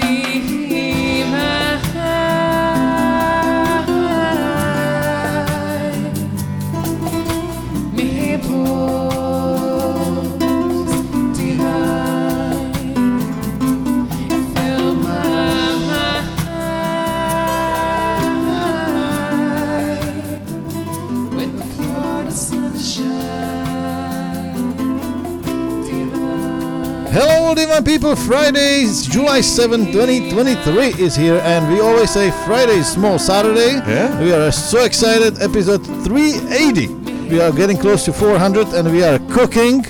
Hello, people. Fridays, July 7, 2023 is here, and we always say Friday is small Saturday. Yeah. We are so excited. Episode 380. We are getting close to 400, and we are cooking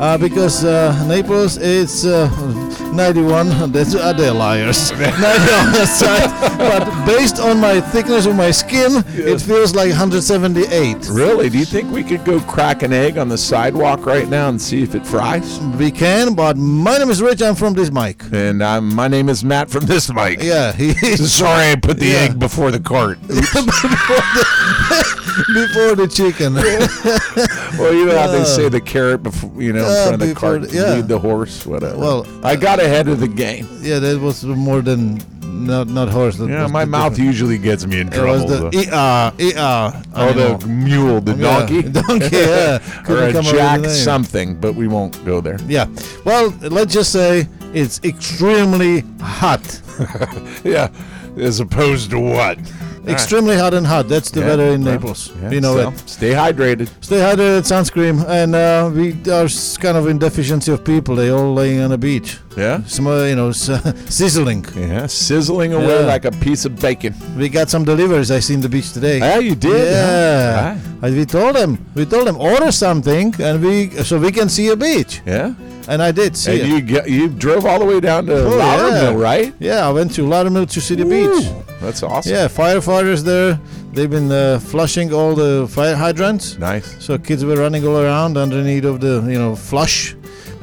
uh, because uh, Naples is uh, 91. That's uh, they're liars. 90 on the side, but based on my thickness of my skin, it feels like 178. Really? Do you think we could go crack an egg on the sidewalk right now and see if it fries? We can, but my name is Rich. I'm from this mic. And I'm, my name is Matt from this mic. Yeah, he Sorry, I put the Yeah. egg before the cart. before the chicken. well, you know how they Uh, say the carrot before you know in uh, front of the before cart the- yeah. lead the horse, whatever. Well, I got ahead of the game. yeah, that was more than not not horse. That Yeah, was my the mouth different- usually gets me in trouble. It was the uh, uh, oh, the mule, the Yeah, donkey, donkey, yeah. or a jack something, but we won't go there. Yeah. Well, let's just say it's extremely hot. Yeah, as opposed to what? Extremely hot and hot. That's the Yeah, weather in well, Naples. yeah, you know so it. Stay hydrated. Stay hydrated, sunscreen, and uh, we are s- kind of in deficiency of people. They all laying on the beach, Yeah. some uh, you know s- sizzling. Yeah, sizzling away Yeah. like a piece of bacon. We got some deliveries. I seen the beach today. Yeah, you did. Yeah, huh? And we told them. We told them order something, and we so we can see a beach. Yeah. And I did see And it. you get, you drove all the way down to Oh, Lowdermilk, yeah. right? yeah, I went to Lowdermilk to see the beach. Ooh, That's awesome. Yeah, firefighters there. They've been uh, flushing all the fire hydrants. Nice. So kids were running all around underneath of the you know flush.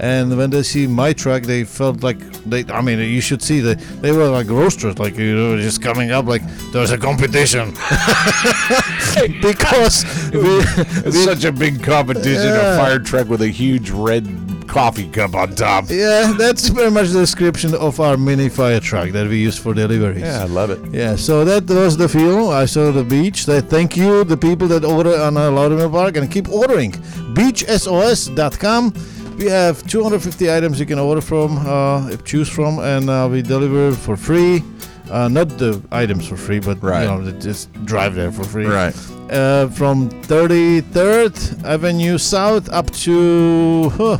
And when they see my truck, they felt like they. I mean, you should see that they were like roasters, like you know, just coming up like there's a competition. because we, It's we- such a big competition. Yeah. A fire truck with a huge red coffee cup on top. yeah, that's very much the description of our mini fire truck that we use for deliveries. Yeah, I love it. Yeah, so that was the feel. I saw the beach. Thank you, the people that order on our Lowdermilk Park, and keep ordering. BeachSOS.com. We have 250 items you can order from, uh, choose from, and uh, we deliver for free. Uh, not the items for free, but Right. you know, just drive there for free. Right. Uh, from 33rd Avenue South up to huh,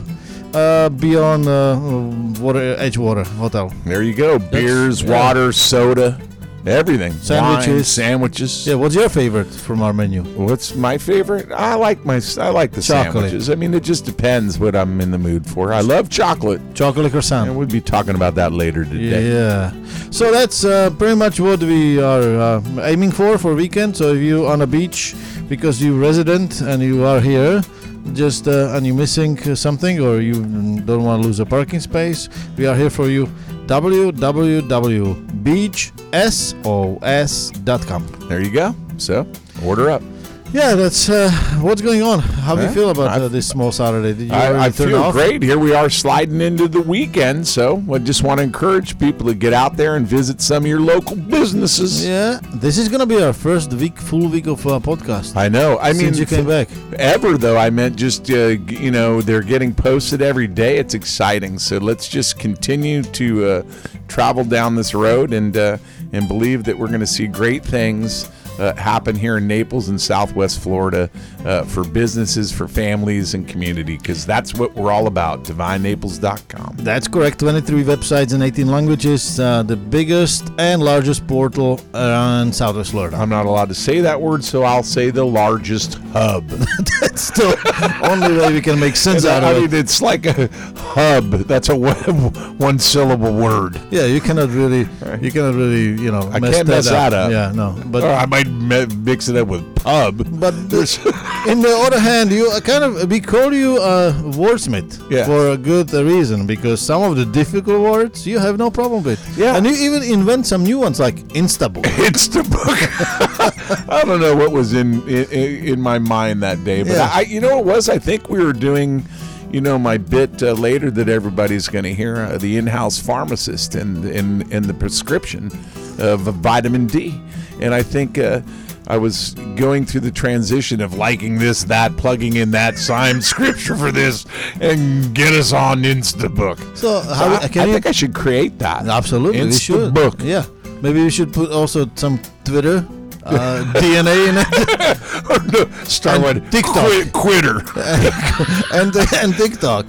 uh, beyond uh, water Edgewater Hotel. There you go. Beers, yeah. water, soda, everything. Wine, Sandwiches. sandwiches. Yeah, what's your favorite from our menu? What's my favorite? I like my I like the Chocolate. sandwiches. I mean, it just depends what I'm in the mood for. I love chocolate, Chocolate croissant. and we'll be talking about that later today. Yeah. So that's uh, pretty much what we are uh, aiming for for weekend. So if you on a beach because you resident and you are here, just uh, and you're missing uh, something or you don't want to lose a parking space, we are here for you. www.beachsos.com. There you go. So order up. Yeah, that's uh, what's going on. How do you feel about uh, this small Saturday? Did you I, I feel off? great. Here we are sliding into the weekend, so I just want to encourage people to get out there and visit some of your local businesses. Yeah, this is gonna be our first week, full week of uh, podcast. I know. I mean, since you came back. ever though. I meant just uh, you know they're getting posted every day. It's exciting. So let's just continue to uh, travel down this road and uh, and believe that we're going to see great things. Uh, happen here in Naples and Southwest Florida uh, for businesses, for families, and community, because that's what we're all about. DivineNaples.com. That's correct. 23 websites in 18 languages. Uh, the biggest and largest portal around Southwest Florida. I'm not allowed to say that word, so I'll say the largest hub. That's the only way we can make sense out I of mean, it. it's like a hub. That's a one syllable word. Yeah, you cannot really, you cannot really, you know, I mess can't that mess up. that up. Yeah, no, but Or I might mi- mix it up with pub. but the, in the other hand, you uh, kind of we call you a wordsmith Yeah. for a good reason because some of the difficult words you have no problem with. Yeah. and you even invent some new ones like Instabook. Instabook. I don't know what was in, in in my mind that day, but Yeah. I, you know, it was. I think we were doing, you know, my bit uh, later that everybody's going to hear uh, the in-house pharmacist and and and the prescription of vitamin D, and I think. Uh, I was going through the transition of liking this, that, plugging in that, signed scripture for this, and get us on Instabook. So, So how, I, can I you? think I should create that. absolutely, we should. Instabook. Yeah, maybe we should put also some Twitter uh, DNA in it. Start And with TikTok. Quit, quitter. and and TikTok.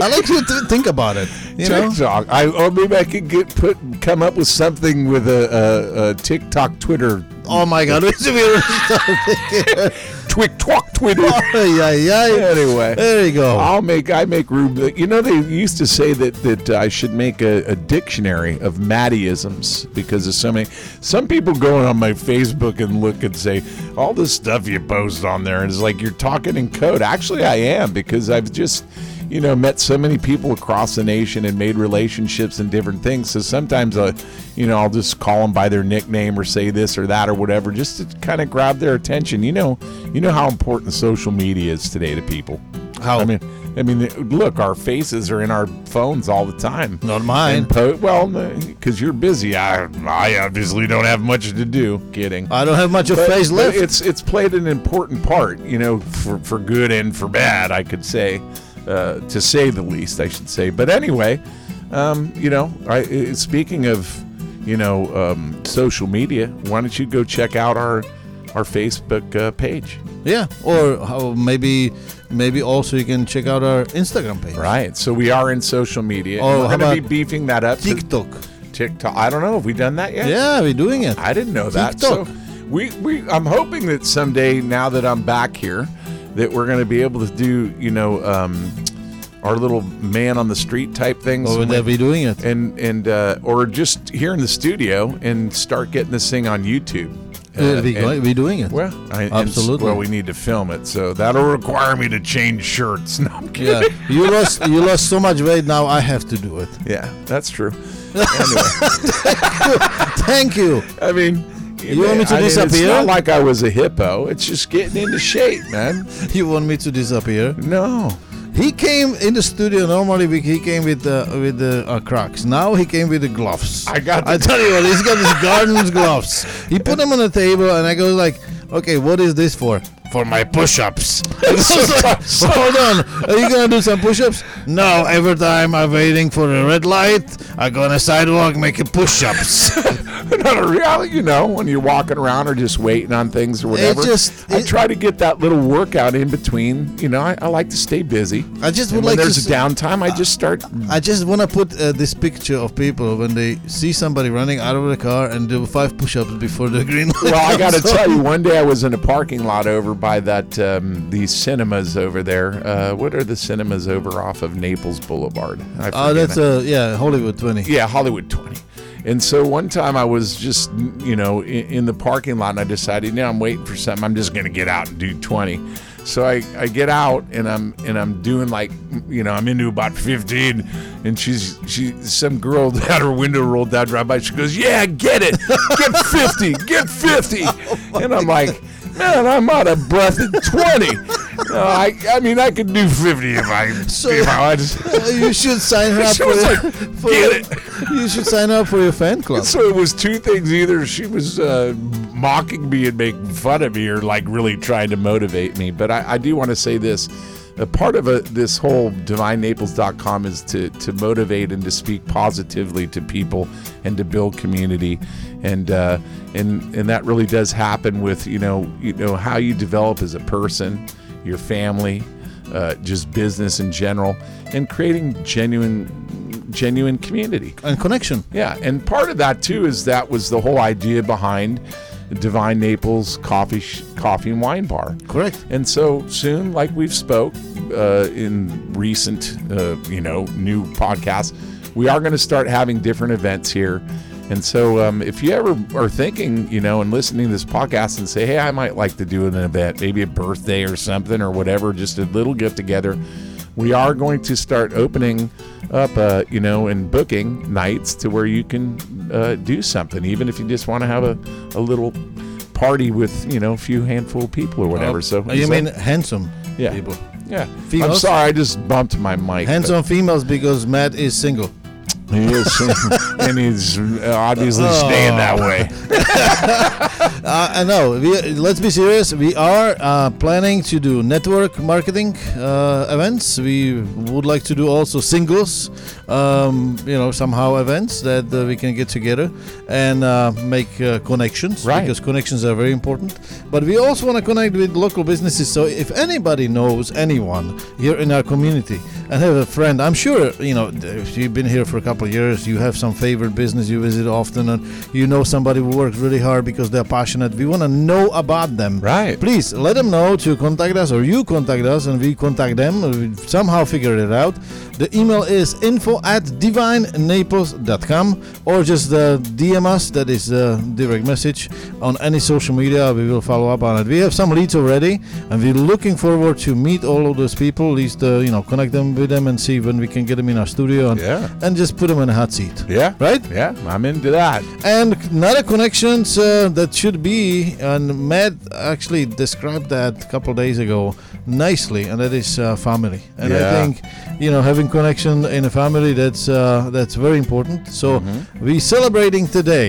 I like you to think about it. You know, TikTok. I or maybe I could get put come up with something with a, a, a TikTok, Twitter, oh my God, we should be Twick Twok Twitter. yeah, yeah. Anyway. there you go. I'll make I make room. You know they used to say that that I should make a, a dictionary of Mattyisms because of so many. Some people go on my Facebook and look and say all this stuff you post on there, and it's like you're talking in code. Actually, I am because I've just you know met so many people across the nation and made relationships and different things. So sometimes uh, you know I'll just call them by their nickname or say this or that or whatever, just to kind of grab their attention. You know, you know how important social media is today to people. How? I mean, I mean, look, our faces are in our phones all the time. Not mine. Po- well, because you're busy. I, I obviously don't have much to do. Kidding. I don't have much of face left. It's it's played an important part, you know, for for good and for bad. I could say, uh, to say the least, I should say. But anyway, um, you know, I, speaking of, you know, um, social media, why don't you go check out our our Facebook uh, page? yeah, or how maybe maybe also you can check out our Instagram page. Right. So we are in social media. Oh, We're how going to be beefing that up. to TikTok. TikTok. I don't know. Have we done that yet? Yeah, we're doing it. I didn't know that. TikTok. So we, we I'm hoping that someday, now that I'm back here, that we're going to be able to do, you know, um, our little man on the street type things. Or and that we're doing it. and and uh, or just here in the studio and start getting this thing on YouTube. Uh, and- go- we're doing it. well, I, Absolutely. well, we need to film it, so that'll require me to change shirts. No, I'm kidding. Yeah, you lost you lost so much weight. Now I have to do it. Yeah, that's true. Anyway, Thank you. I mean, You want me to I mean, It's disappear? not like I was a hippo. It's just getting into shape, man. You want me to disappear? No. He came in the studio. Normally, we, he came with the with the uh, Crocs. Now he came with the gloves. I got I tell you what, he's got his garden's gloves. He put them on the table, and I go like, "Okay, what is this for?" For my push-ups. Was Hold on, are you gonna do some push-ups? No. Every time I'm waiting for a red light, I go on a sidewalk making push-ups. Not a reality, you know, when you're walking around or just waiting on things or whatever. just- I it- try to get that little workout in between. You know, I, I like to stay busy. I just would when like to. there's downtime, I just start. I just want to put uh, this picture of people when they see somebody running out of the car and do five push-ups before the green light. Well, I got to tell you, one day I was in a parking lot over by that um, these cinemas over there. Uh, what are the cinemas over off of Naples Boulevard? Oh, that's a uh, yeah, Hollywood 20. Yeah, Hollywood 20. And so one time I was just, you know, in, in the parking lot and I decided, you know, I'm waiting for something. I'm just going to get out and do 20. So I, I get out and I'm and I'm doing like you know I'm into about 15 and she's she some girl had her window rolled down drive by she goes yeah get it get 50 get 50 and I'm like man I'm out of breath at 20 No, I I mean I could do 50 if I So- if I wanted. You should sign up She for, was your- like, for "Get You should sign up for your fan club. So it was two things. Either she was uh, mocking me and making fun of me, or like really trying to motivate me. But I, I do want to say this: a part of a, this whole DivineNaples.com is to to motivate and to speak positively to people and to build community, and uh, and and that really does happen with you know you know how you develop as a person, your family, uh, just business in general, and creating genuine genuine community. and connection. Yeah, and part of that too is that was the whole idea behind Divine Naples Coffee sh- Coffee and Wine Bar. Correct. And so soon, like we've spoke uh, in recent, uh, you know, new podcasts, we are going to start having different events here. And so, um, if you ever are thinking, you know, and listening to this podcast and say, hey, I might like to do an event, maybe a birthday or something or whatever, just a little get together, we are going to start opening up, uh, you know, and booking nights to where you can uh, do something, even if you just want to have a, a little party with, you know, a few handful of people or whatever. so, Uh, you mean handsome yeah. people? Yeah. I'm sorry, I just bumped my mic. Hands but females because Matt is single. He is, and he's obviously staying that way. Uh, I know. We, let's be serious. We are uh, planning to do network marketing uh, events. We would like to do also singles, um, you know, somehow events that uh, we can get together and uh, make uh, connections. Right. Because connections are very important. But we also want to connect with local businesses. So if anybody knows anyone here in our community and have a friend, I'm sure, you know, if you've been here for a couple of years, you have some favorite business you visit often and you know somebody who works really hard because they're passionate. We want to know about them. Right. Please let them know to contact us or you contact us and we contact them. We somehow figure it out. The email is info at divinenaples.com or just uh, DM us. That is a direct message on any social media. We will follow up on it. We have some leads already and we're looking forward to meet all of those people, at least, uh, you know, connect them with them and see when we can get them in our studio and, Yeah. and just put them in a hot seat. Yeah. Right? Yeah, I'm into that. And another connections uh, that should be, and Matt actually described that a couple days ago nicely, and that is uh, family. And I think, you know, having connection in a family that's uh, that's very important. So Mm-hmm. we celebrating today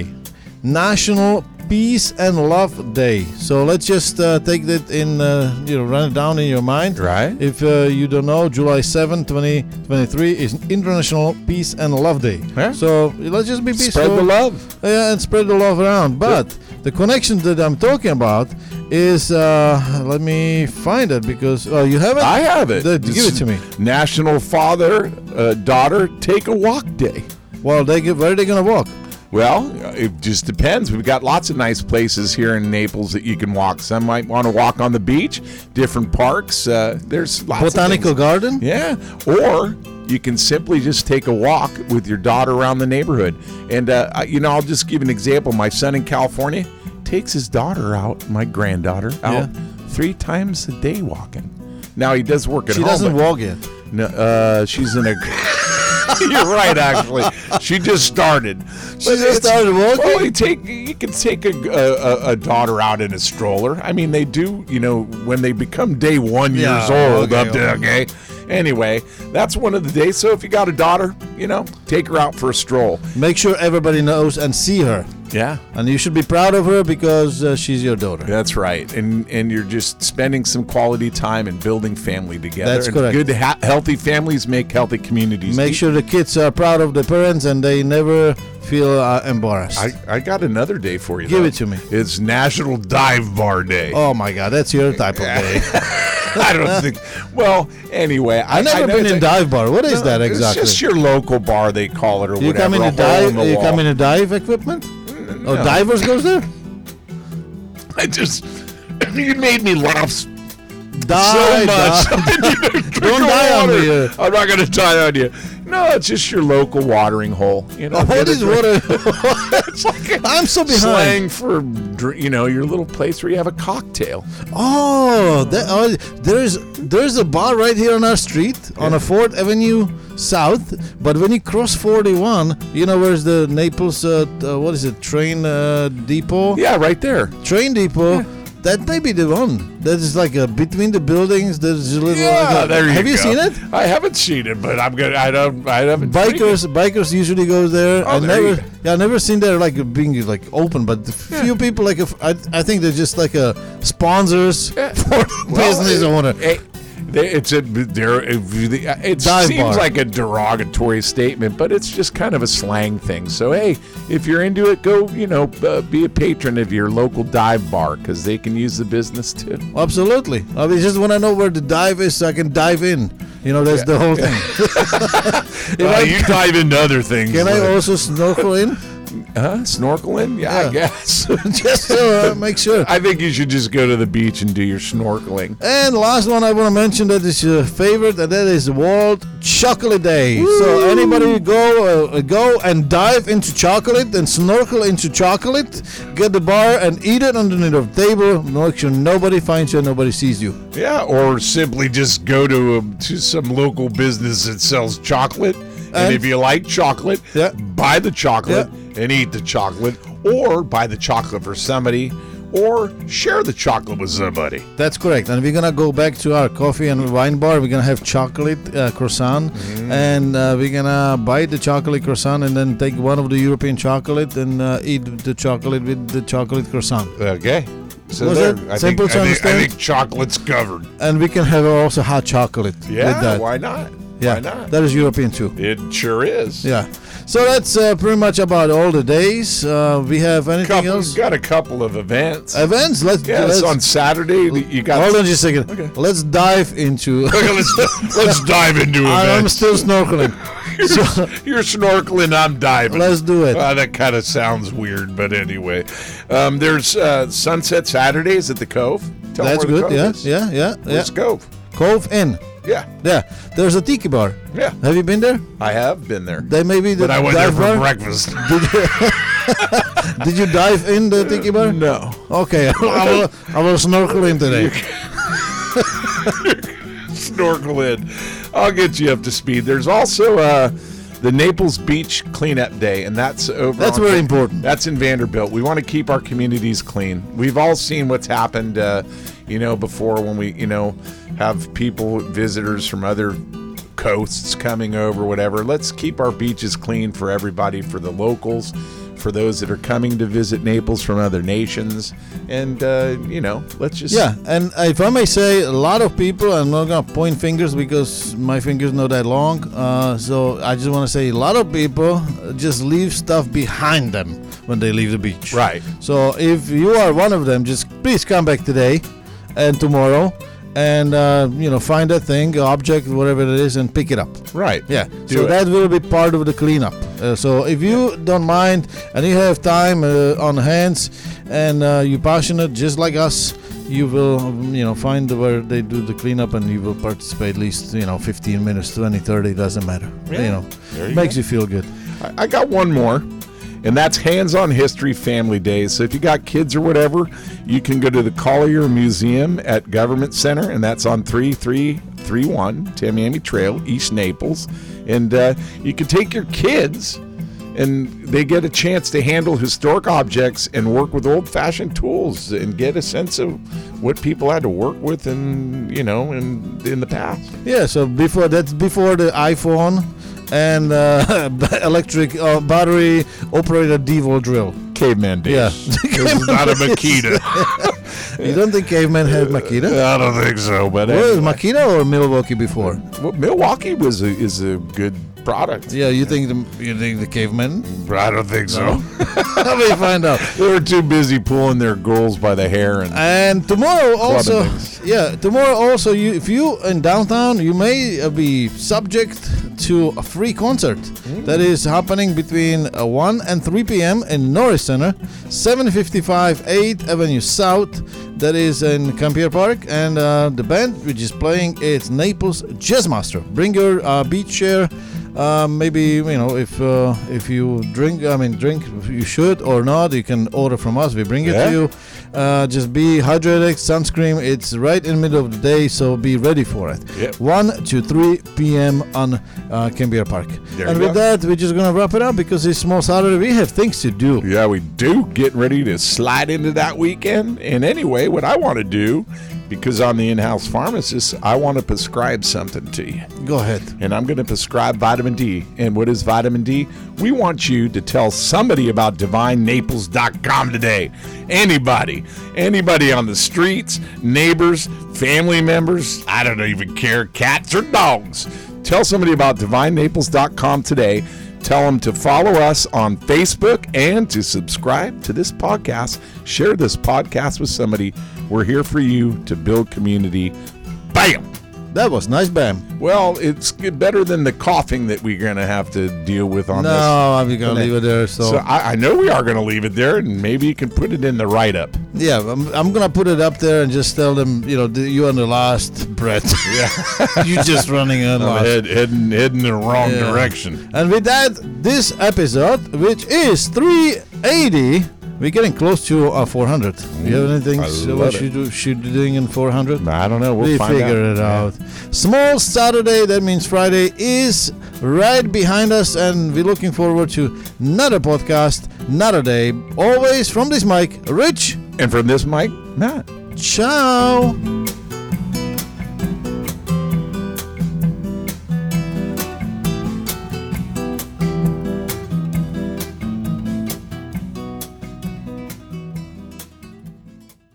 National Peace and Love Day. So let's just uh, take that in, uh, you know, run it down in your mind. Right. If uh, you don't know, July 7, 2023 is International Peace and Love Day. Yeah. So let's just be peaceful. Spread the love. Yeah, and spread the love around. But the connection that I'm talking about is uh, let me find it because oh you have it. I have it. Th- give it to me. National Father uh, Daughter Take a Walk Day. Well, they get, where are they gonna walk? Well, it just depends. We've got lots of nice places here in Naples that you can walk. Some might want to walk on the beach, different parks. Uh, there's lots Botanical garden. Yeah, or you can simply just take a walk with your daughter around the neighborhood. And uh, you know, I'll just give an example. My son in California takes his daughter out, my granddaughter, out Yeah. three times a day walking. Now he does work at She home. doesn't walk yet. no, uh, she's in a. You're right, actually. She just started. She just started walking? Well, you take you can take a, a, a daughter out in a stroller. I mean, they do. You know, when they become day one Yeah, years old, okay, up to okay. Anyway, that's one of the days. So if you got a daughter, you know, take her out for a stroll. Make sure everybody knows and see her, Yeah. and you should be proud of her because uh, she's your daughter. That's right, and and you're just spending some quality time and building family together. That's And correct. Good, ha- healthy families make healthy communities. Make sure the kids are proud of the parents and they never feel uh, embarrassed. I, I got another day for you. Give though. it to me. It's National Dive Bar Day. oh my God, that's your type of day. I don't think. Well, anyway, I, I've never know been in a- dive bar. What is No, that exactly? It's just your local bar, they call it, or whatever. you whatever. come in a dive. the You come in a dive equipment. Mm, oh, divers goes there. I just. You made me laugh so much. die. Don't die on me. I'm not going to die on you. No, it's just your local watering hole. You know, What get a is drink. It's like I'm so behind. slang for you know your little place where you have a cocktail. Oh, that, oh, there's there's a bar right here on our street on a Fourth Avenue South. But when you cross 41, you know where's the Naples? Uh, uh, what is it? Train uh, depot. Yeah, right there. Train depot. That may be the one. That is like a, between the buildings. There's a little. Yeah, like a- there you have you seen it? I haven't seen it, but I'm gonna. I don't. I haven't. Bikers, bikers usually go there. Oh, I there never, go. yeah, I never seen there like being like open, but few people like, if, I, I think they're just like a sponsors Yeah. for the Well, business it- owner. They- it's a there. It Dive seems bar. like a derogatory statement, but it's just kind of a slang thing. So hey, if you're into it, go. You know, uh, be a patron of your local dive bar because they can use the business too. Absolutely. I mean, just want to know where the dive is so I can dive in. You know, that's the whole thing. Uh, I- you dive into other things. can I also snorkel in? Uh, snorkeling? Yeah, I Yeah. guess. just so uh, make sure. I think you should just go to the beach and do your snorkeling. And the last one I want to mention that is your favorite, and that is World Chocolate Day. So anybody go uh, go and dive into chocolate and snorkel into chocolate, get the bar and eat it underneath the table. Make sure nobody finds you, nobody sees you. Yeah, or simply just go to a, to some local business that sells chocolate, and, And- if you like chocolate, Yeah. buy the chocolate and eat the chocolate, or buy the chocolate for somebody or share the chocolate with somebody. That's correct. And we're gonna go back to our coffee and wine bar. We're gonna have chocolate uh, croissant, Mm. and uh, we're gonna bite the chocolate croissant and then take one of the European chocolate and uh, eat the chocolate with the chocolate croissant. Okay. So Was there, I simple think, to I think, I think chocolate's covered. And we can have also hot chocolate Yeah, with that. why not? Yeah, Why not? that is European too. it sure is. Yeah. So that's uh, pretty much about all the days. Uh, we have anything Couple, else? got a couple of events. Events. Let's. yeah, let's it's on Saturday. You got. hold on just a second. Okay. Let's dive into. Okay, let's, let's dive into events. I'm still snorkeling. so You're snorkeling. I'm diving. let's do it. Uh, that kind of sounds weird, but anyway, um, there's uh, Sunset Saturdays at the Cove. Tell That's good. Cove Yeah, yeah, yeah, yeah. Where's Cove? Cove Inn. Yeah, Yeah. There's a tiki bar. yeah. Have you been there? I have been there, They maybe the but I went there dive for bar? breakfast. Did you dive in the tiki bar? no, Okay, I will, I will snorkel in today. snorkel in. I'll get you up to speed. There's also uh, the Naples Beach Cleanup Day, and that's over. That's on- very important. That's in Vanderbilt. We want to keep our communities clean. We've all seen what's happened, uh, you know, before when we, you know, have people, visitors from other coasts coming over, whatever. Let's keep our beaches clean for everybody, for the locals, for those that are coming to visit Naples from other nations, and uh, you know, let's just Yeah, and if I may say, a lot of people, I'm not gonna point fingers because my fingers not that long. Uh, so I just want to say, a lot of people just leave stuff behind them when they leave the beach. right. So if you are one of them, just please come back today and tomorrow, and uh, you know find a thing, object, whatever it is, and pick it up. Right. Yeah. Do so it. that will be part of the cleanup. Uh, so if you don't mind and you have time uh, on hands and uh, you're passionate just like us, you will um, you know find where they do the cleanup and you will participate at least you know 15 minutes, 20, 30, doesn't matter. Yeah. You know, you makes go. you feel good. I, I got one more, and that's Hands on History Family Days. So if you got kids or whatever, you can go to the Collier Museum at Government Center, and that's on 3331 Tamiami Trail, East Naples. And uh, you can take your kids. And they get a chance to handle historic objects and work with old-fashioned tools and get a sense of what people had to work with, and you know, in in the past. Yeah. So before that's before the iPhone and uh, electric uh, battery operated DeWalt drill. Caveman days. Yeah. This is not a Makita. You don't think cavemen had Makita? I don't think so, but was anyway. Makita or Milwaukee before? Well, Milwaukee was a, is a good product. Yeah, you think the you think the cavemen? I don't think so. Let me find out. they were too busy pulling their girls by the hair and And tomorrow also, yeah, tomorrow also, you if you in downtown, you may uh, be subject to a free concert that is happening between uh, 1 and 3 p.m. in Norris Center, 755 8th Avenue South. That is in Cambier Park, and uh, the band which is playing it's Naples Jazz Master. Bring your uh, beach chair. Um, maybe you know if uh, if you drink, I mean drink, you should or not. You can order from us. We bring it Yeah. to you. Uh, just be hydrated, sunscreen. It's right in the middle of the day, so be ready for it. Yep. 1 to 3 p.m. on uh, Cambier Park. There and with go. that, we're just gonna wrap it up because it's small Saturday. We have things to do. Yeah, we do. Getting ready to slide into that weekend. And anyway, what I want to do, because I'm the in house pharmacist, I want to prescribe something to you. Go ahead. And I'm going to prescribe vitamin D. And what is vitamin D? We want you to tell somebody about divinenaples.com today. Anybody. Anybody on the streets, neighbors, family members, I don't even care, cats or dogs. Tell somebody about divinenaples.com today. Tell them to follow us on Facebook and to subscribe to this podcast. Share this podcast with somebody. We're here for you to build community. Bam! That was nice, Bam. Well, it's better than the coughing that we're going to have to deal with on No, this. No, I'm gonna leave it there. So, So I, I know we are going to leave it there, and maybe you can put it in the write up. yeah, I'm, I'm gonna put it up there and just tell them, you know, the, you on the last breath. Yeah, you just running on last. head, heading heading in the wrong Yeah. direction. And with that, this episode, which is 380, we're getting close to uh, 400. You have anything I so what it. should do, should be doing in 400? I don't know. We'll we figure out. it out. Small Saturday, that means Friday, is right behind us, and we're looking forward to another podcast, another day. Always from this mic, Rich And from this mic, Matt. Ciao.